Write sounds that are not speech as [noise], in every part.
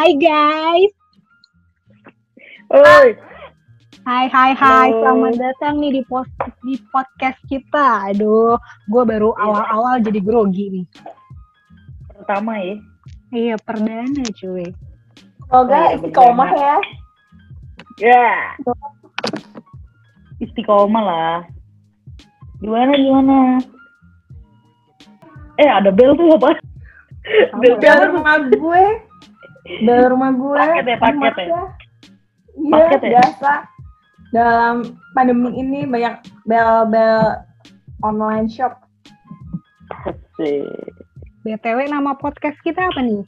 Hai guys. Oi. Hai hai hai, Halo. selamat datang nih di post di podcast kita. Aduh, gue baru Iya. awal-awal jadi grogi nih. Pertama ya. Iya, perdana cuy. Semoga Oh, iya, istiqomah ya. Ya. Istiqomah lah. Gimana gimana? Eh ada bel tuh apa? bel rumah gue. Bel rumah gue. Paket ya, paket ya? Iya, Paket ya? biasa. Dalam pandemi ini banyak bel-bel online shop. Asik. BTW nama podcast kita apa nih?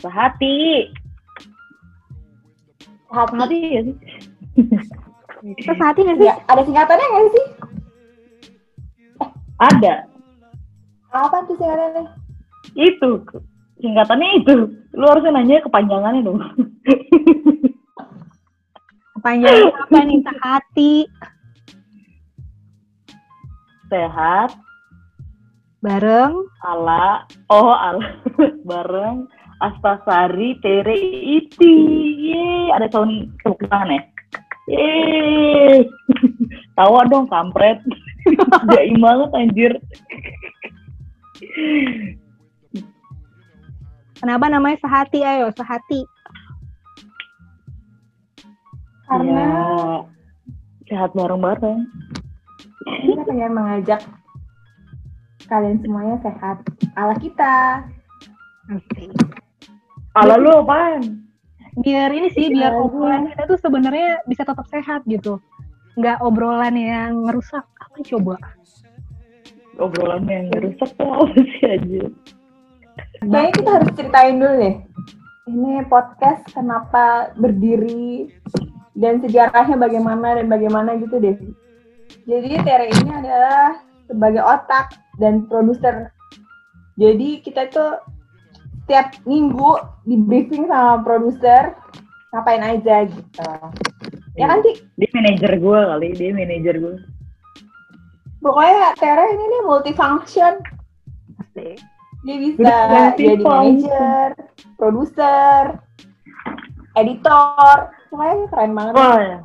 Sehati. Hati. Sehati ya sih? [laughs] Kita saat ini sih? Ya, ada singkatannya nggak sih? Ada. Apa tuh singkatannya? Itu. Singkatannya itu. Lu harusnya nanya kepanjangannya dong. [laughs] Kepanjangan apa nih? Sehati Sehat. bareng. Ala. Oh ala. [laughs] Bareng. Astasari Tere Iti. Ye ada sound tepuk tangan ya? Ye [laughs] tawa dong kampret. Jaim banget anjir Kenapa namanya Sehati? Ayo, Sehati. Karena Ya, sehat bareng-bareng kita pengen mengajak kalian semuanya sehat. Ala kita. Oke. ala lu apaan Biar ini sih, biar Iya, obrolan kita tuh sebenarnya bisa tetap sehat gitu. Nggak obrolan yang ngerusak. Apa coba? obrolan yang rusak tuh apa sih aja Kayaknya kita harus ceritain dulu deh. Ini podcast kenapa berdiri dan sejarahnya bagaimana dan bagaimana gitu deh. Jadi Tere ini adalah sebagai otak dan produser. Jadi kita tuh tiap minggu di briefing sama produser ngapain aja gitu. Ya kan sih? dia manajer gue kali dia manajer gue Pokoknya Tere ini nih multifunction. Asik. Dia bisa jadi manajer, produser, editor. Pokoknya keren banget. oh ya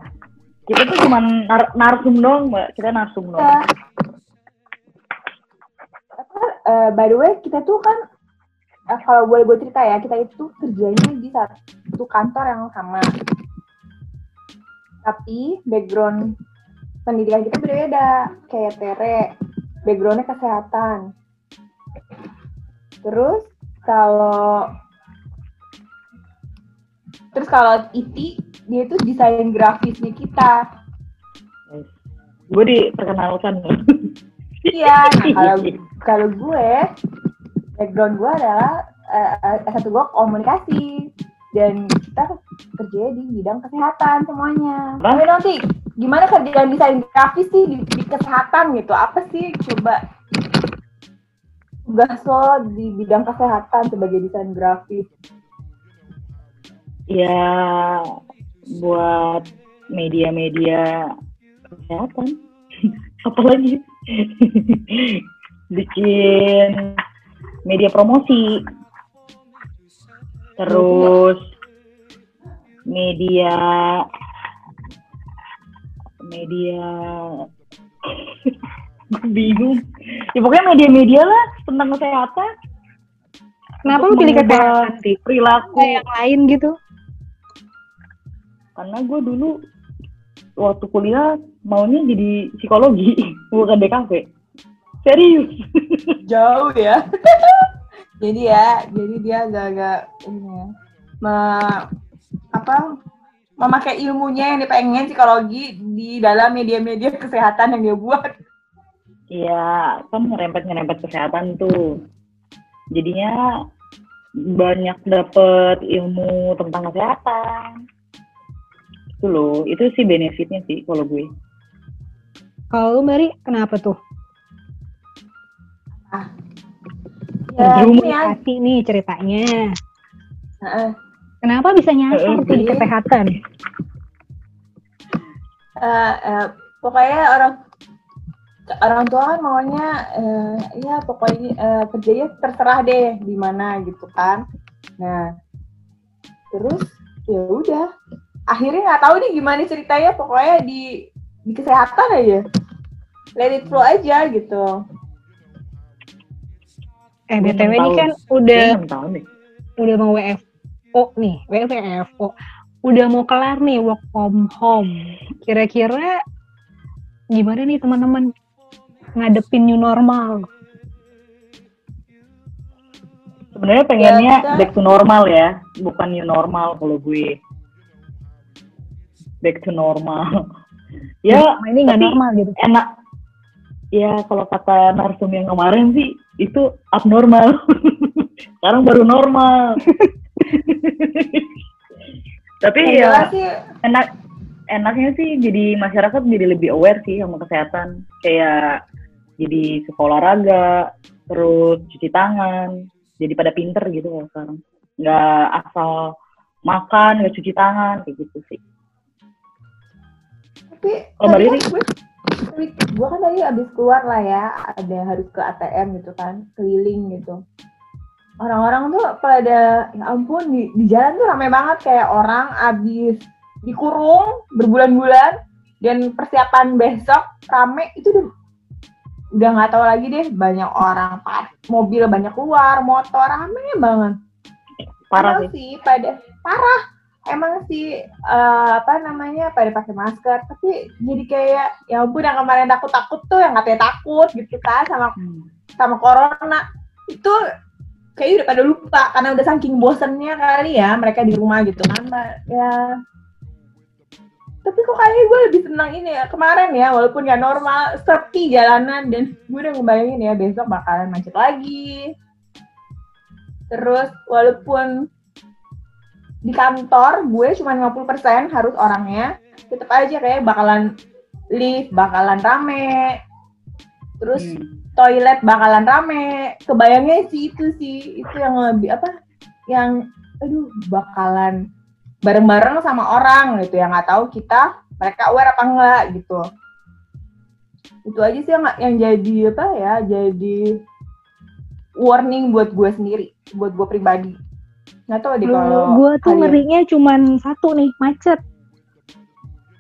kita tuh cuma nar narsum dong mbak kita narsum dong Kita, apa, eh, by the way, kita tuh kan, eh, kalau boleh gue cerita ya, kita itu kerjanya di satu kantor yang sama. Tapi background pendidikan kita berbeda. Kayak Tere, backgroundnya kesehatan. Terus kalau terus kalau Iti dia itu desain grafisnya kita. gue diperkenalkan Iya, kalau kalau gue background gue adalah eh, S1 gue komunikasi dan kita kerja di bidang kesehatan semuanya. Tapi nanti gimana kerjaan desain grafis sih di, di kesehatan gitu? Apa sih coba tugas lo di bidang kesehatan sebagai desain grafis? ya buat media-media kesehatan. [laughs] Apalagi [laughs] bikin media promosi. Terus media media bingung ya pokoknya media-media lah tentang kesehatan Kenapa lu pilih kesehatan sih? perilaku yang lain gitu? karena gue dulu waktu kuliah maunya jadi psikologi [laughs] bukan DKV serius [laughs] Jauh ya. [laughs] jadi ya, jadi dia agak-agak ini ya, me- apa memakai ilmunya yang dia pengen psikologi di dalam media-media kesehatan yang dia buat. Iya, kan ngerempet-ngerempet kesehatan tuh. Jadinya banyak dapet ilmu tentang kesehatan. Itu loh, itu sih benefitnya sih kalau gue. Kalau lu Mari, kenapa tuh? Ya, ini ya. Hati nih ceritanya. Heeh. Kenapa bisa nyasar tuh di kesehatan? Eh, eh, pokoknya orang orang tua kan maunya eh, ya pokoknya eh, kerjanya terserah deh di mana gitu kan. Nah, terus ya udah akhirnya nggak tahu nih gimana ceritanya pokoknya di di kesehatan aja let it flow aja gitu Eh, BTW ini kan udah tahun deh. udah mau WFO nih, WFO. Udah mau kelar nih work from home. Kira-kira gimana nih teman-teman ngadepin new normal? Sebenarnya pengennya Ya, kita- back to normal ya, bukan new normal kalau gue. Back to normal. [laughs] ya, Nah, ini nggak normal gitu. enak. Ya, kalau kata narsum yang kemarin sih, itu abnormal. [laughs] Sekarang baru normal. [laughs] tapi ya, jelas sih enak enaknya sih jadi masyarakat jadi lebih aware sih sama kesehatan kayak jadi sekolah olahraga terus cuci tangan jadi pada pinter gitu kalau sekarang. Nggak asal makan nggak cuci tangan kayak gitu sih. Tapi Kalau Mbak tadi Riri? kan gue, gue kan tadi abis keluar lah ya ada harus ke ATM gitu kan keliling gitu. Orang-orang tuh pada ya ampun di, di jalan tuh ramai banget kayak orang abis dikurung berbulan-bulan dan persiapan besok rame itu udah udah nggak tahu lagi deh banyak orang par- mobil banyak keluar motor rame banget. Parah Emang sih. sih pada parah. Emang sih eh, apa namanya pada pakai masker. Tapi jadi kayak ya ampun yang kemarin takut takut tuh yang katanya takut gitu kan sama Hmm. sama corona. Itu kayaknya udah pada lupa karena udah saking bosennya kali ya mereka di rumah gitu kan Mbak. ya tapi kok kayaknya gue lebih senang ini ya kemarin ya walaupun nggak normal sepi jalanan dan gue udah ngebayangin ya besok bakalan macet lagi. Terus walaupun di kantor gue cuma 50% harus orangnya tetap aja kayak bakalan lift bakalan rame. Terus Hmm. toilet bakalan rame. Kebayangnya sih itu sih itu yang lebih apa yang aduh bakalan bareng-bareng sama orang gitu yang nggak tahu kita mereka aware apa enggak gitu itu aja sih yang yang jadi apa ya jadi warning buat gue sendiri buat gue pribadi nggak tahu deh kalau gue tuh kalian. ngerinya cuman satu nih macet.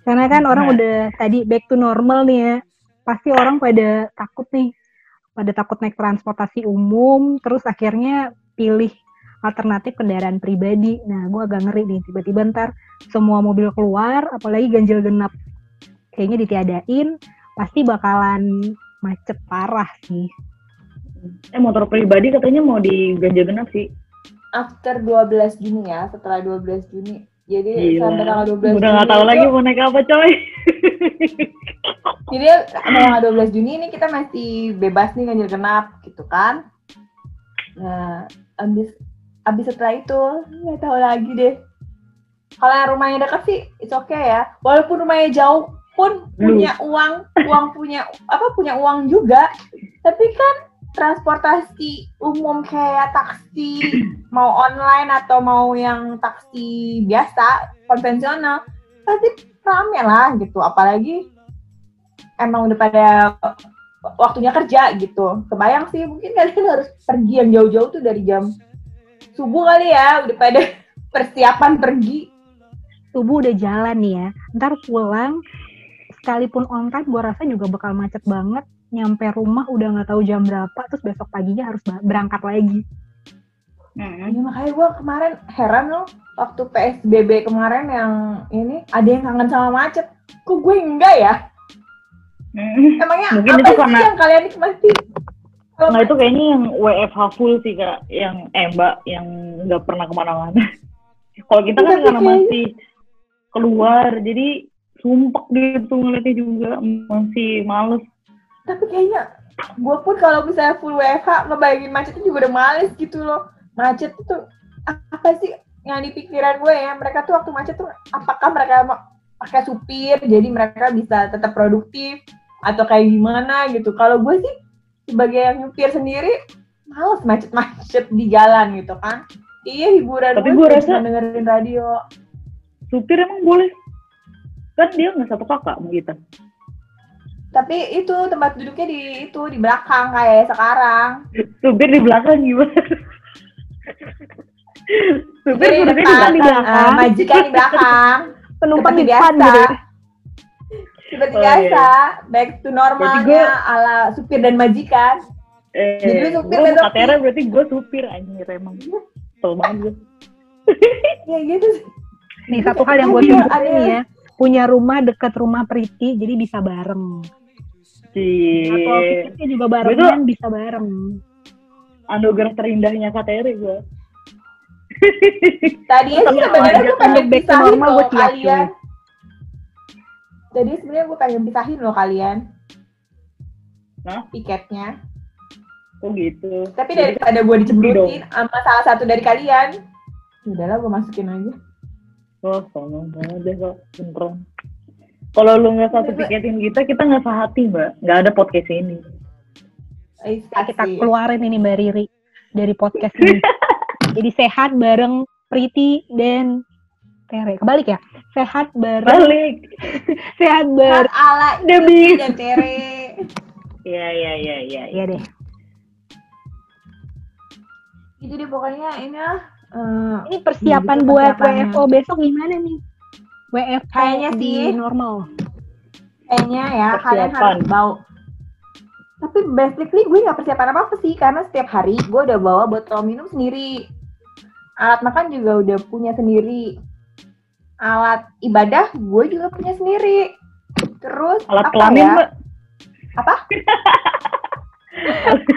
Karena kan orang Nah. udah tadi back to normal nih ya. Pasti orang pada takut nih, pada takut naik transportasi umum, terus akhirnya pilih alternatif kendaraan pribadi. Nah, gue agak ngeri nih, tiba-tiba ntar semua mobil keluar, apalagi ganjil genap kayaknya ditiadain, pasti bakalan macet parah sih. eh motor pribadi katanya mau diganjil genap sih after 12 Juni ya setelah 12 Juni jadi sampai tanggal 12 udah Juni nggak tahu itu- lagi mau naik apa coy Jadi tanggal 12 Juni ini kita masih bebas nih ganjil genap gitu kan. Nah, abis abis setelah itu nggak tahu lagi deh. Kalau yang rumahnya dekat sih it's okay ya. Walaupun rumahnya jauh pun punya uang, uang punya apa punya uang juga. Tapi kan transportasi umum kayak taksi [clears throat] mau online atau mau yang taksi biasa konvensional pasti rame lah gitu apalagi emang udah pada waktunya kerja gitu. Kebayang sih mungkin kalian harus pergi yang jauh-jauh tuh dari jam subuh kali ya, udah pada [laughs] persiapan pergi. Subuh udah jalan nih ya, ntar pulang, sekalipun on time gue rasa juga bakal macet banget, nyampe rumah udah nggak tahu jam berapa, terus besok paginya harus berangkat lagi. Hmm. Ya, makanya gue kemarin heran loh, waktu PSBB kemarin yang ini ada yang kangen sama macet. Kok gue enggak ya? Hmm. Emangnya Mungkin apa itu sih karena- yang kalian nikmati? Nah itu kayaknya yang WFH full sih kak, yang eh mbak yang nggak pernah ke mana-mana. [laughs] Kalau kita kan Tapi karena masih keluar, jadi sumpek gitu ngeliatnya juga. Masih males. tapi kayaknya gue pun kalau misalnya full WFH ngebayangin macetnya juga udah males gitu loh. Macet itu apa sih yang di pikiran gue ya? Mereka tuh waktu macet tuh apakah mereka pakai supir jadi mereka bisa tetap produktif atau kayak gimana gitu. Kalau gue sih sebagai yang nyupir sendiri males macet-macet di jalan gitu kan iya hiburan Tapi gue rasa- dengerin radio Supir emang boleh? Kan dia nggak satu kakak sama kita. tapi itu tempat duduknya di itu di belakang kayak sekarang Supir di belakang gimana? Supir duduknya di depan, di belakang. eh, majikan di belakang. Penumpang di depan gitu. Seperti Oh, biasa, back to normalnya gua- ala supir dan majikan. Eh, Jadi lu supir gue dan Tera berarti gue supir anjir emang. Kesel banget gue. [laughs] Ya gitu sih. Nih satu hal yang gue simpulin ada- nih ya, punya rumah deket rumah Priti, jadi bisa bareng. Cie. piketnya juga barengan, bisa bareng. Anugerah terindahnya KTR gue. Tadinya sih sebenarnya gue pengen back to normal, siap, kalian. Jadi sebenarnya gue pengen pisahin loh kalian Hah? tiketnya. Kok gitu? Tapi daripada gue dicemburutin dong. sama salah satu dari kalian, udahlah gue masukin aja. Oh, sama banget deh kok. Beneran. Kalau lu nggak satu tiketin kita, kita nggak sehati, Mbak. Nggak ada podcast ini. Eh, Nah, kita keluarin ini Mbak Riri dari podcast ini. [laughs] jadi sehat bareng Priti dan Tere. Kebalik ya? Sehat bareng Balik. [laughs] sehat bareng. ala Demi. Dan Tere. Iya, iya, iya, iya. Iya deh. Itu deh pokoknya ini lah. eh, Ini persiapan Gitu buat. WFO besok gimana nih? WFO Kayaknya sih. normal. kayaknya ya kalian Persiapan. harus bawa tapi basically gue nggak persiapan apa apa sih karena setiap hari gue udah bawa botol minum sendiri alat makan juga udah punya sendiri alat ibadah gue juga punya sendiri terus Alat apa kelamin, ya? Mbak. Apa?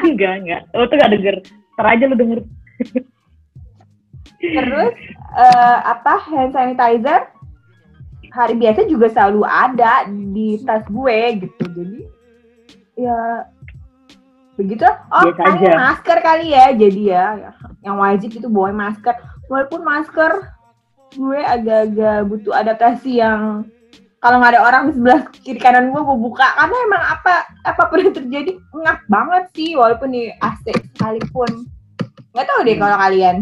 [laughs] enggak, enggak. Oh, tuh nggak denger. Ntar aja lu denger. terus eh, apa hand sanitizer hari biasa juga selalu ada di tas gue gitu jadi ya begitu oh Biasa aja. masker kali ya jadi ya yang wajib itu bawa masker walaupun masker gue agak-agak butuh adaptasi yang kalau nggak ada orang di sebelah kiri kanan gue gue buka karena emang apa apa pun yang terjadi ngap banget sih walaupun di AC sekalipun nggak tahu deh kalau kalian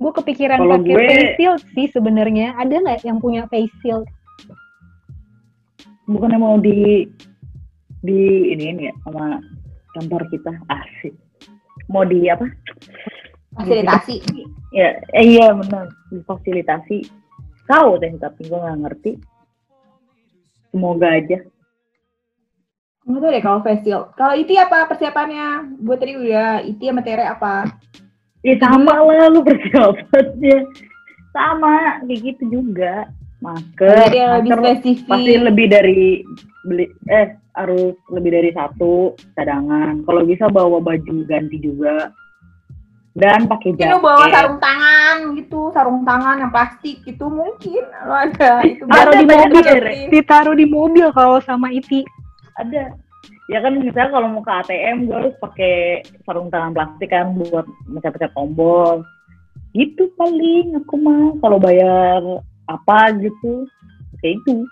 Gue kepikiran Kalau pakai gue- face shield sih sebenarnya. Ada nggak yang punya face shield? Bukannya mau di di ini ini ya sama kantor kita asik. Mau di apa? Fasilitasi Ya, eh, iya benar. Difasilitasi. Tahu deh, tapi gue nggak ngerti. Semoga aja. Nggak tahu deh kalau face shield. Kalau Iti apa persiapannya? Gue tadi udah Iti sama Tere apa? Ya sama lah lu persiapannya. Sama, kayak gitu juga. Masker, Jadi yang lebih masker spesifik. pasti lebih dari beli eh harus lebih dari satu cadangan. Kalau bisa bawa baju ganti juga. Dan pakai lu jaket. bawa sarung tangan gitu, sarung tangan yang plastik gitu mungkin lo ada itu. Taruh di mobil, ditaruh di mobil kalau sama Iti. ada. Ya kan misalnya kalau mau ke ATM gue harus pakai sarung tangan plastik kan buat mencet-mencet tombol. Gitu paling aku mah kalau bayar apa gitu kayak itu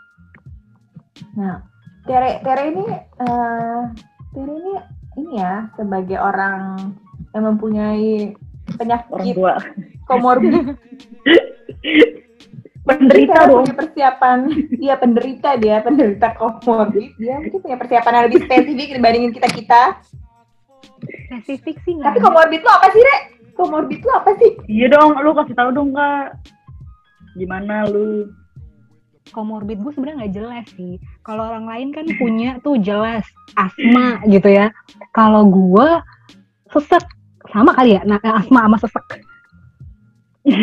Nah, Tere Tere ini eh Tere ini ini ya sebagai orang yang mempunyai orang penyakit tua. komorbid [laughs] penderita dong punya persiapan. Dia penderita dia penderita komorbid dia mungkin punya persiapan yang lebih spesifik dibandingin kita kita. Spesifik sih nggak tapi komorbid lo apa sih Re? komorbid lo apa sih? Iya dong lu kasih tahu dong kak. Gimana lu? Komorbid gue sebenarnya nggak jelas sih. Kalau orang lain kan punya tuh jelas asma gitu ya. Kalau gue sesek sama kali ya. Nah, asma sama sesek. [laughs] eh,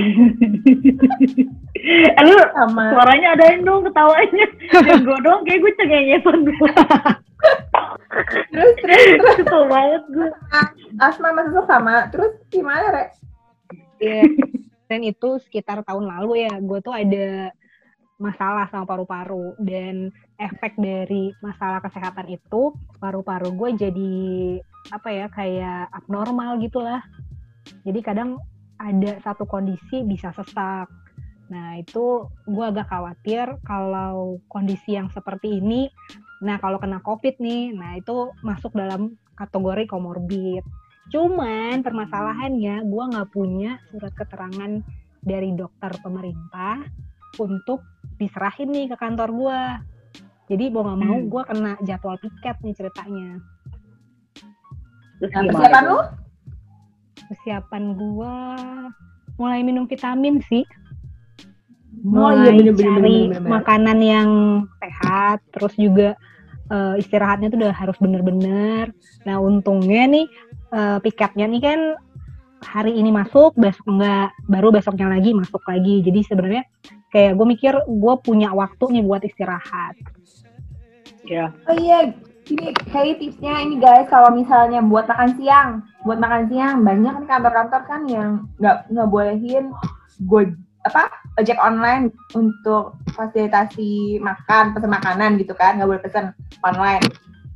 lu sama suaranya adain dong ketawanya [laughs] dan gue dong kayak gue cengengesan gue [laughs] terus terus terus kesel banget gue asma sama sesek sama terus gimana Re? Iya. Dan itu sekitar tahun lalu ya, gue tuh ada masalah sama paru-paru dan efek dari masalah kesehatan itu paru-paru gue jadi apa ya kayak abnormal gitulah. Jadi kadang ada satu kondisi bisa sesak. Nah itu gue agak khawatir kalau kondisi yang seperti ini, nah kalau kena covid nih, nah itu masuk dalam kategori komorbid. Cuman permasalahannya gue nggak punya surat keterangan dari dokter pemerintah untuk diserahin nih ke kantor gue. Jadi mau nggak mau Hmm. gue kena jadwal piket nih ceritanya. terus Nah, persiapan lu? persiapan gua mulai minum vitamin sih. Oh, Mulai iya, bener, bener, cari bener, bener, bener. makanan yang sehat, terus juga eh, istirahatnya tuh udah harus bener-bener. Nah untungnya nih eh, piketnya nih kan hari ini masuk, besok enggak, baru besoknya lagi masuk lagi. Jadi sebenarnya kayak gue mikir gue punya waktu nih buat istirahat. Ya. Oh iya, ini kayak tipsnya ini guys, kalau misalnya buat makan siang, buat makan siang banyak nih kantor-kantor kan yang nggak nggak bolehin go apa ojek online untuk fasilitasi makan, pesan makanan gitu kan, nggak boleh pesan online.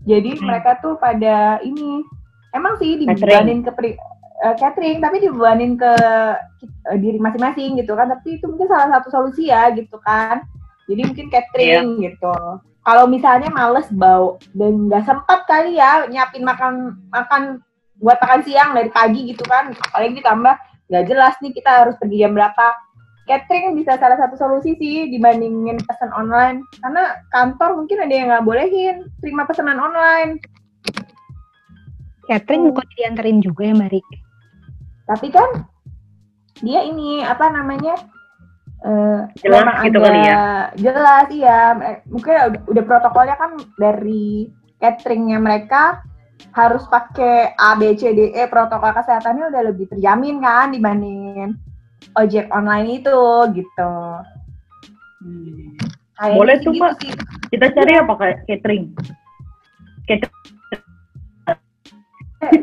Jadi Hmm. mereka tuh pada ini emang sih dibebanin ke pri- eh, catering, tapi dibebanin ke eh, diri masing-masing gitu kan. Tapi itu mungkin salah satu solusi ya gitu kan. Jadi mungkin catering gitu kalau misalnya males bau dan nggak sempat kali ya nyiapin makan makan buat makan siang dari pagi gitu kan paling ditambah nggak jelas nih kita harus pergi jam berapa catering bisa salah satu solusi sih dibandingin pesan online karena kantor mungkin ada yang nggak bolehin terima pesanan online Catering Hmm. kok dianterin juga ya Mbak Rik? Tapi kan dia ini apa namanya eh, Jelas memang gitu ada- kali ya? jelas iya Eh, mungkin udah, udah protokolnya kan dari cateringnya mereka harus pakai A B C D E protokol kesehatannya udah lebih terjamin kan dibandingin ojek online itu gitu Hmm. Boleh tuh, gitu Mbak. sih. Kita cari apa kayak catering? Catering.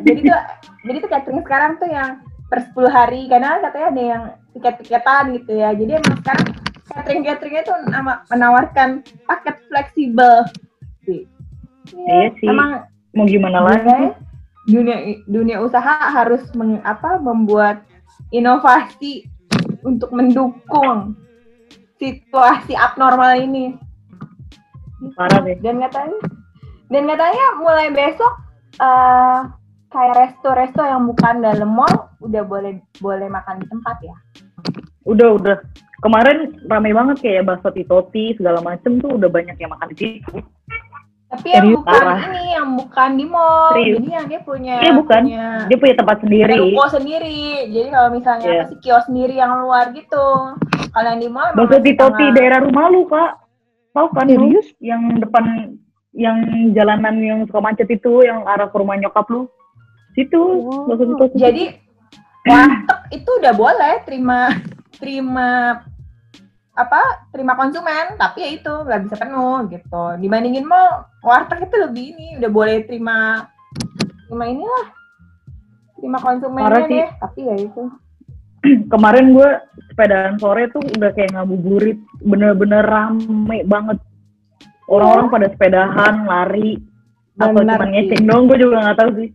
jadi tuh jadi tuh catering sekarang tuh yang per 10 hari karena katanya ada yang tiket-tiketan gitu ya jadi emang sekarang catering cateringnya tuh nama- menawarkan paket fleksibel sih Iya sih. emang Mau gimana lagi? dunia, dunia usaha harus meng, apa membuat inovasi untuk mendukung situasi abnormal ini Parah deh. dan katanya dan katanya mulai besok eh kayak resto-resto yang bukan dalam mall udah boleh boleh makan di tempat ya Udah, udah. Kemarin rame banget kayak bakso titoti segala macem tuh udah banyak yang makan di situ. tapi yang Serius? bukan Parah. ini yang bukan di mall Serius. jadi yang dia punya Iya, bukan. punya Dia punya tempat sendiri. ruko sendiri jadi kalau misalnya sih kios sendiri yang luar gitu kalau yang di mall Bakso titoti tengah- daerah rumah lu, Kak. Tahu kan lu? Serius? Yang depan yang jalanan yang suka macet itu yang arah ke rumah nyokap lu. Situ, Oh. bakso titoti. jadi warteg itu udah boleh terima terima apa terima konsumen tapi ya itu nggak bisa penuh gitu. Dibandingin mall warteg itu lebih ini udah boleh terima terima inilah. Terima konsumennya sih. deh tapi ya itu. [clears throat] Kemarin gue sepedaan sore tuh udah kayak ngabuburit bener-bener rame banget. Orang-orang pada sepedahan lari atau cuma ngeceng dong gue juga nggak tahu sih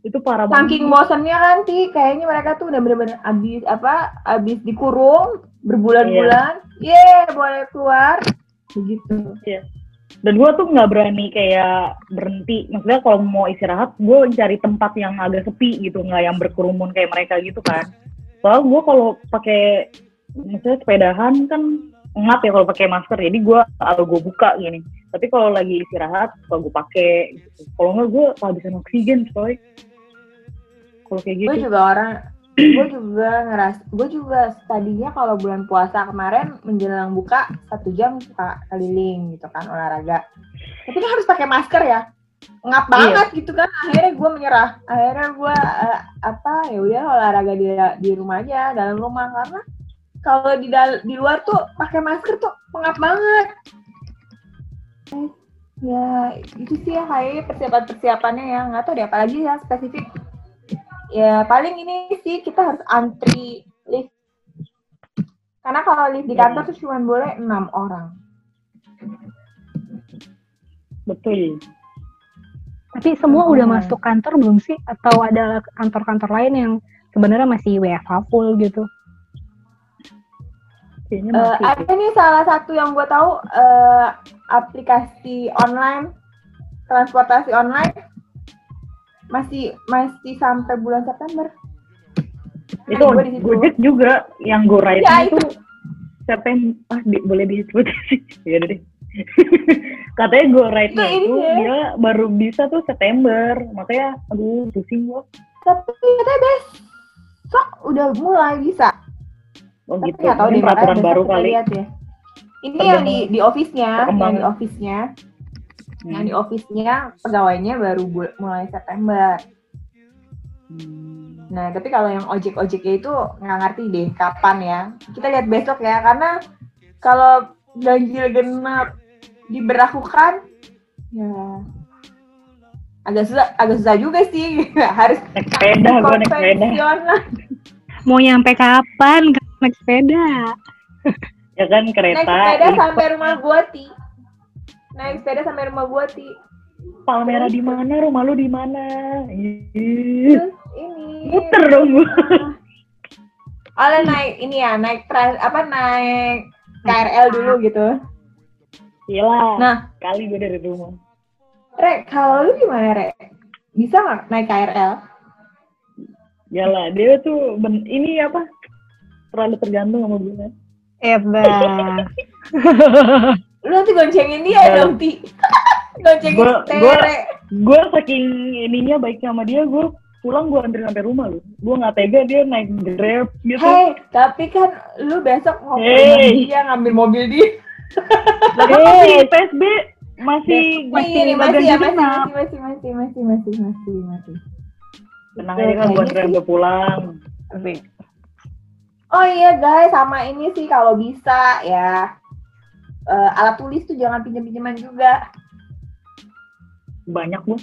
itu parah saking banget bosannya kan sih kayaknya mereka tuh udah bener-bener abis apa abis dikurung berbulan-bulan. Ye boleh keluar. Begitu. Dan gue tuh nggak berani kayak berhenti. Maksudnya kalau mau istirahat gue cari tempat yang agak sepi gitu. Nggak yang berkerumun kayak mereka gitu kan. Soalnya gue kalau pakai maksudnya sepedahan kan ngap ya kalau pakai masker. Jadi gue kalau gue buka gini. Tapi kalau lagi istirahat kalau gue pakai gitu. kalau nggak gue kehabisan oksigen coy kalau kayak gue gitu. juga orang gue juga ngeras gue juga tadinya kalau bulan puasa kemarin menjelang buka satu jam suka keliling gitu kan olahraga. Tapi kan harus pakai masker ya. Ngap Iya. banget gitu kan. Akhirnya gue menyerah. Akhirnya gue eh, apa ya udah olahraga di di rumah aja dalam rumah. Karena kalau di dal- di luar tuh pakai masker tuh pengap banget. Ya itu sih ya kayak persiapan persiapannya ya. Nggak tahu deh apalagi ya spesifik ya paling ini sih kita harus antri lift karena kalau lift di kantor tuh cuma boleh enam orang betul Tapi semua udah Hmm. masuk kantor belum sih? Atau ada kantor-kantor lain yang sebenarnya masih WFH full gitu? Eh, masih ada nih salah satu yang gue tahu eh, aplikasi online transportasi online masih masih sampai bulan September. itu situ. Gojek juga yang go ride Ya, itu September ah di- boleh disebut [laughs] sih ya deh [laughs] katanya go ride Itu ini itu ya. dia baru bisa tuh September makanya aduh pusing gua Tapi katanya bes besok udah mulai bisa. Oh Tapi gitu. nggak tahu Ini peraturan baru kali. lihat ya. Ini Tergantung- yang di di office-nya, yang di office-nya, yang di Hmm. office-nya pegawainya baru mulai September. Hmm. Nah, tapi kalau yang ojek-ojeknya itu nggak ngerti deh kapan ya. Kita lihat besok ya, karena kalau ganjil genap diberlakukan, ya agak susah, agak susah juga sih. Harus Naik sepeda, gue naik sepeda. Mau nyampe kapan naik sepeda? [laughs] Ya kan Naik kereta. sepeda lift. sampai rumah Buati. Naik sepeda sampai rumah Buati. Palmera di mana? Rumah lu di mana? Terus ini. Muter dong gua. Oleh naik ini ya, naik trans, apa naik KRL dulu gitu. Gila. Nah. kali gue dari rumah. Rek, kalau lu gimana, Rek? Bisa nggak naik KRL? Gila, dia tuh ben- ini apa? Terlalu tergantung sama gue. Hebat. [laughs] Lu nanti goncengin dia Ya. dong, [laughs] goncengin Gua- Tere. gua- Gue saking ininya baiknya sama dia, gue pulang gue anterin sampai rumah lu. Gue nggak tega dia naik grab gitu. Hei, tapi kan lu besok mau Hey. dia ngambil mobil dia. [laughs] Lah kan masih PSB masih nih, masih bagian ya, genap. masih, masih, masih, masih, masih, masih, masih. Tenang aja kan gue Kayaknya anterin sih. sampai pulang. Oh iya guys, sama ini sih kalau bisa ya eh, alat tulis tuh jangan pinjam-pinjaman juga. Banyak gue.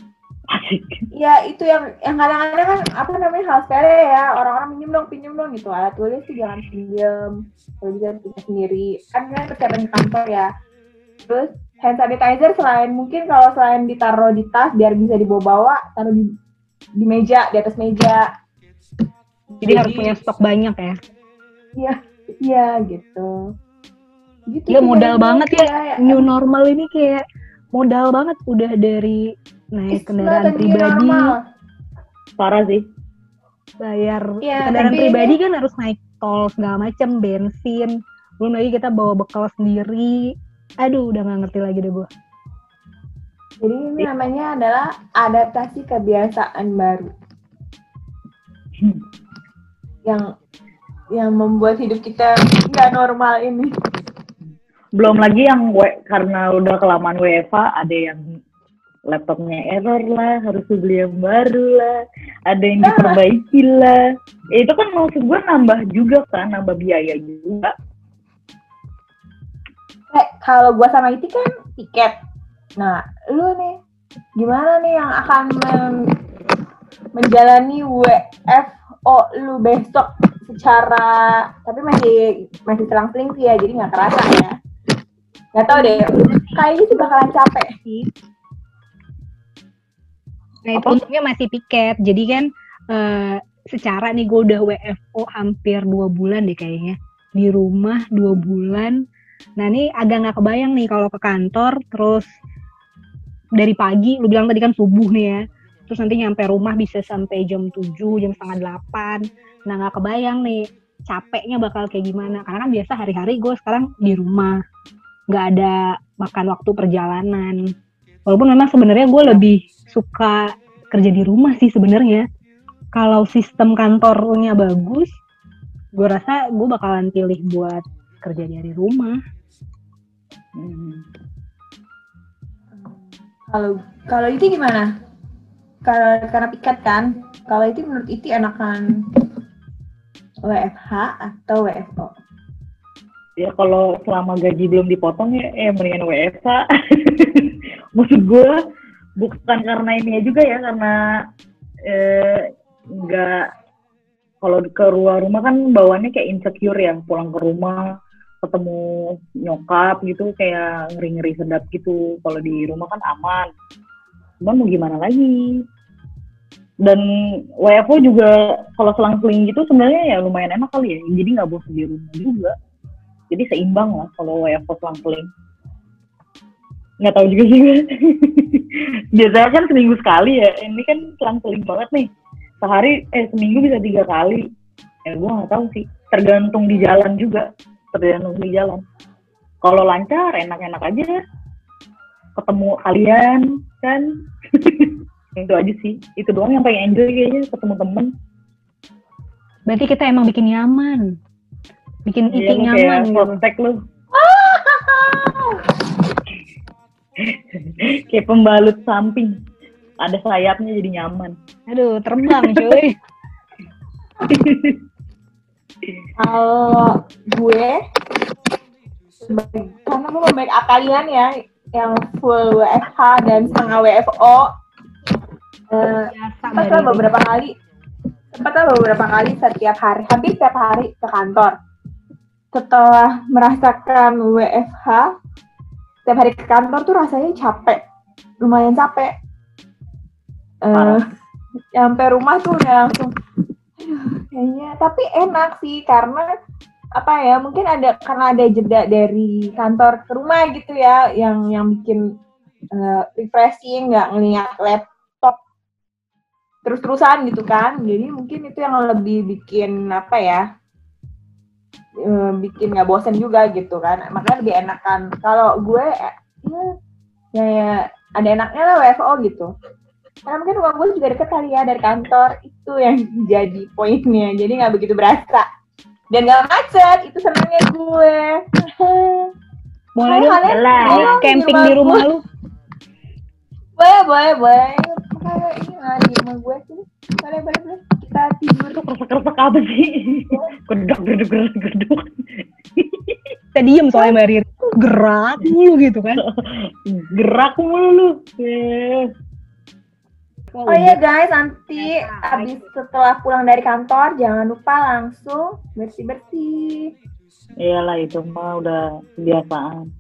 Asik. Ya itu yang yang kadang-kadang kan apa namanya hal sepele ya orang-orang pinjam dong pinjam dong gitu alat tulis tuh jangan pinjam kalau bisa punya sendiri kan kan persiapan di kantor ya terus hand sanitizer selain mungkin kalau selain ditaruh di tas biar bisa dibawa-bawa taruh di di meja di atas meja Jadi harus punya stok banyak ya. iya iya gitu gitu sih, modal banget ya. Iya, New normal ini kayak modal banget udah dari naik It's kendaraan pribadi, normal. Parah sih. bayar Iya, kendaraan tapi pribadi kan harus naik tol segala macem, bensin. Belum lagi kita bawa bekal sendiri. Aduh, udah nggak ngerti lagi deh gue. Jadi ini namanya adalah adaptasi kebiasaan baru. Yang yang membuat hidup kita nggak normal ini. Belum lagi yang we- karena udah kelamaan WFA ada yang laptopnya error lah, harus beli yang baru lah, ada yang diperbaiki lah. Ya, itu kan maksud gue nambah juga kan, nambah biaya juga. Kayak kalau gua sama Iti kan tiket. Nah, lu nih gimana nih yang akan men- menjalani WFO lu besok secara tapi masih masih selang-seling sih ya, jadi nggak kerasa ya. Nggak tahu deh, kayaknya sih bakalan capek sih. Nah itu untungnya masih piket. Jadi kan eh, secara nih gue udah WFO hampir dua bulan deh kayaknya di rumah dua bulan. Nah ini agak nggak kebayang nih kalau ke kantor terus dari pagi, lu bilang tadi kan subuh nih ya. Terus nanti nyampe rumah bisa sampai jam 7, jam setengah 8. Nah nggak kebayang nih capeknya bakal kayak gimana. Karena kan biasa hari-hari gue sekarang di rumah. Nggak ada makan waktu perjalanan. Walaupun memang sebenarnya gue lebih suka kerja di rumah sih sebenarnya. Kalau sistem kantornya bagus, gue rasa gue bakalan pilih buat kerja dari rumah. Hmm. Kalau kalau itu gimana? Kalau karena piket kan, kalau itu menurut itu enakan WFH atau WFO? Ya kalau selama gaji belum dipotong ya, ya mendingan WFH. [laughs] Maksud gue bukan karena ini juga ya, karena eh, nggak kalau ke luar rumah kan bawaannya kayak insecure ya, pulang ke rumah ketemu nyokap gitu kayak ngeri-ngeri sedap gitu. Kalau di rumah kan aman. Cuman mau gimana lagi? Dan WFO juga kalau selang-seling gitu sebenarnya ya lumayan enak kali ya. Jadi nggak bosan di rumah juga jadi seimbang lah kalau WFO selang-seling nggak tahu juga sih [laughs] biasanya kan seminggu sekali ya. Ini kan selang-seling banget nih. Sehari eh seminggu bisa tiga kali. Ya gue nggak tahu sih. Tergantung di jalan juga. Tergantung di jalan. Kalau lancar enak-enak aja. Ketemu kalian kan? [laughs] Itu aja sih. Itu doang yang paling enjoy kayaknya ketemu temen. Berarti kita emang bikin nyaman. Bikin Iya, iti lu nyaman kayak gitu. lu. kayak pembalut samping. Ada sayapnya jadi nyaman. Aduh, terbang cuy. [laughs] Kalau gue karena gue membaik kalian ya yang full WFH dan setengah WFO eh, Biasa sempat beberapa kali sempat beberapa kali setiap hari hampir setiap hari ke kantor setelah merasakan WFH setiap hari ke kantor tuh rasanya capek lumayan capek Eh, Parah. sampai rumah tuh udah langsung aduh, kayaknya tapi enak sih karena apa ya mungkin ada karena ada jeda dari kantor ke rumah gitu ya yang yang bikin eh, refreshing nggak ngeliat laptop terus-terusan gitu kan jadi mungkin itu yang lebih bikin apa ya eh, bikin nggak bosan juga gitu kan. Makanya lebih enakan kalau gue eh, ya, ya, ya ada enaknya lah WFO gitu. Karena mungkin rumah gue juga deket kali ya dari kantor. Itu yang [laughs] jadi poinnya. Jadi nggak begitu berasa. Dan nggak macet. Itu senangnya gue. [laughs] Boleh dong. dong camping di rumah lu. boleh boleh boleh. Makanya ini lah di rumah gue sih. Boleh boleh boleh kita tidur Itu keresek-keresek apa sih? Gedok, gedok, gedok, gedok. Kita diem soalnya Mbak Riri. Gerak mulu gitu kan. Gerak mulu lu. Eh. Oh iya guys, nanti abis setelah pulang dari kantor jangan lupa langsung bersih-bersih. Iyalah itu mah udah kebiasaan.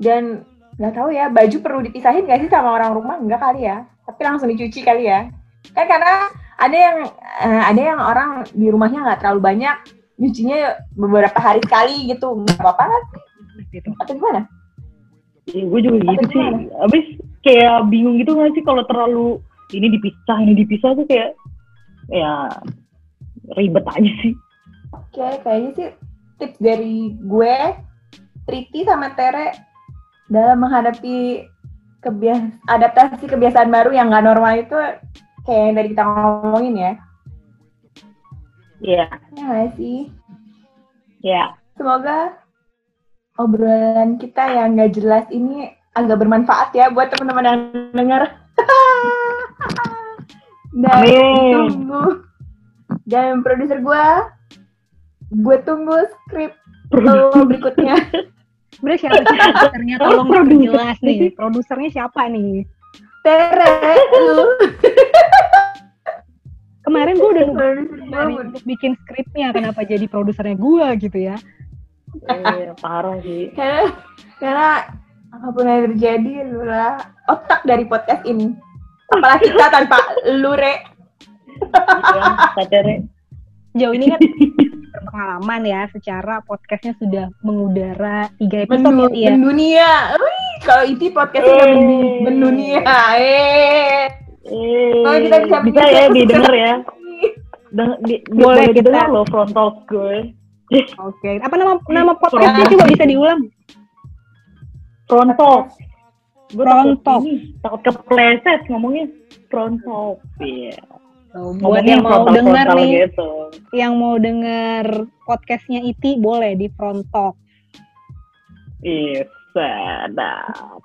Dan nggak tahu ya, baju perlu dipisahin nggak sih sama orang rumah? Enggak kali ya. Tapi langsung dicuci kali ya. Kan karena ada yang eh, ada yang orang di rumahnya nggak terlalu banyak, nyucinya beberapa hari sekali gitu. Nggak apa-apa kan? Gitu. Atau gimana? Iya, gue juga gitu Apa sih. gimana? Abis kayak bingung gitu gak sih kalau terlalu ini dipisah, ini dipisah tuh kayak ya ribet aja sih. Oke, kayaknya sih tips dari gue, Triti sama Tere dalam menghadapi kebias adaptasi kebiasaan baru yang nggak normal itu kayak yang tadi kita ngomongin ya. Iya, Ya nggak sih? iya. Semoga obrolan kita yang nggak jelas ini agak bermanfaat ya buat teman-teman yang dengar. [laughs] Dan Amin. tunggu dan produser gue, gue tunggu skrip lo berikutnya. Sebenarnya siapa sih produsernya? Tolong [laughs] jelas nih. Produsernya siapa nih? Tere, lu [laughs] Kemarin gue udah nunggu untuk bikin skripnya. Kenapa jadi produsernya gue gitu ya? Iya, parah sih. Karena, karena apa pun yang terjadi, lu lah otak dari podcast ini. Apalagi kita tanpa lu, Re. Iya. Sejauh ini kan [laughs] berpengalaman ya secara podcastnya sudah mengudara tiga episode Mendu- ya. Mendunia. Wih, kalau itu podcastnya udah mendu- mendunia. Eh. Oh, kita bisa bisa ya didengar ya. [laughs] lagi. Den- di, di, Boleh boleh kita. didengar loh frontal gue. Oke. Apa nama nama podcastnya coba bisa diulang? Frontal. Gue Frontal. takut kepleset ngomongnya frontal. Iya. Tuh, buat Ngomongnya yang mau frontal nih, gitu. yang mau denger podcastnya Iti boleh di Front Talk. Iya, sedap.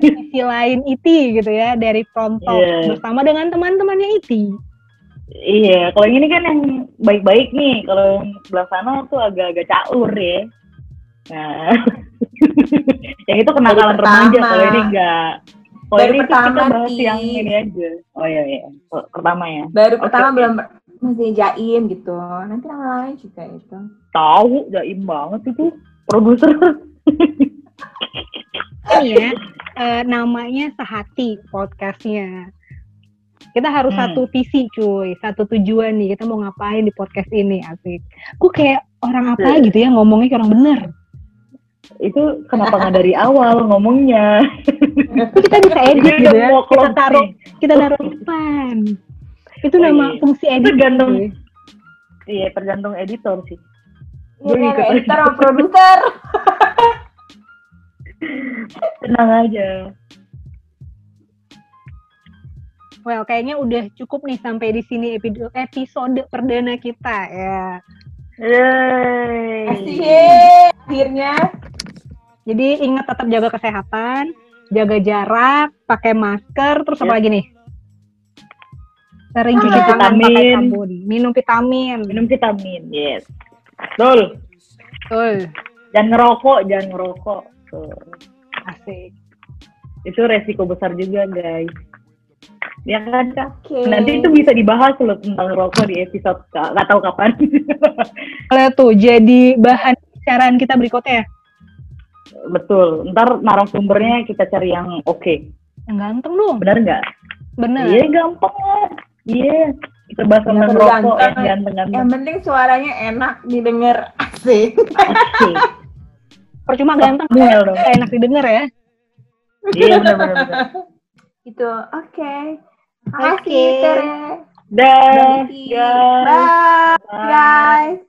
Sisi lain Iti gitu ya dari Talk Iya. bersama dengan teman-temannya Iti. Iya, kalau yang ini kan yang baik-baik nih. Kalau yang sebelah sana tuh agak-agak caur ya. Nah, [laughs] yang itu kenakalan remaja. Kalau ini enggak. Kalau Baru ini pertama, kita bahas yang ini aja. Oh iya iya. Per- Pertama ya. Baru Oke, pertama belum masih jaim gitu. Nanti yang lain juga itu. Tahu, jaim banget itu produser. [laughs] Ini ya, eh, namanya Sehati podcastnya. Kita harus Hmm. satu visi cuy, satu tujuan nih. Kita mau ngapain di podcast ini, asik. Gue kayak orang apa Iya. gitu ya, ngomongnya kayak orang bener. itu kenapa nggak dari awal ngomongnya? Kita bisa edit gitu ya. Kita taruh, kita taruh depan. Itu Oh, nama iya. fungsi edit. Tergantung. Iya, tergantung editor sih. Iya Gue ikut editor produser. [laughs] Tenang aja. Well, kayaknya udah cukup nih sampai di sini epi- episode perdana kita ya. Yeay. Akhirnya. Jadi ingat tetap jaga kesehatan, jaga jarak, pakai masker, terus apa Yep. lagi nih? Sering cuci Minum tangan pakai sabun, minum vitamin. Minum vitamin, yes. Betul. Betul. Jangan ngerokok, jangan ngerokok. Tuh. Asik. Itu resiko besar juga, guys. Ya kan, Kak? Oke. Nanti itu bisa dibahas loh tentang rokok di episode Kak. Nggak tahu kapan. [laughs] Boleh tuh jadi bahan pembicaraan kita berikutnya ya. Betul. Ntar narasumbernya kita cari yang oke. Yang ganteng dong. Benar nggak? Bener. Iya, gampang lah. Iya. Kita bahas tentang Yang rokok ganteng. yang ganteng-ganteng. Yang penting suaranya enak didengar. [laughs] Asik. Asik percuma ganteng kayak enak didengar ya iya benar-benar [laughs] itu oke okay. Oke. Okay. Tere. Dan, bye. Bye. Bye. Guys.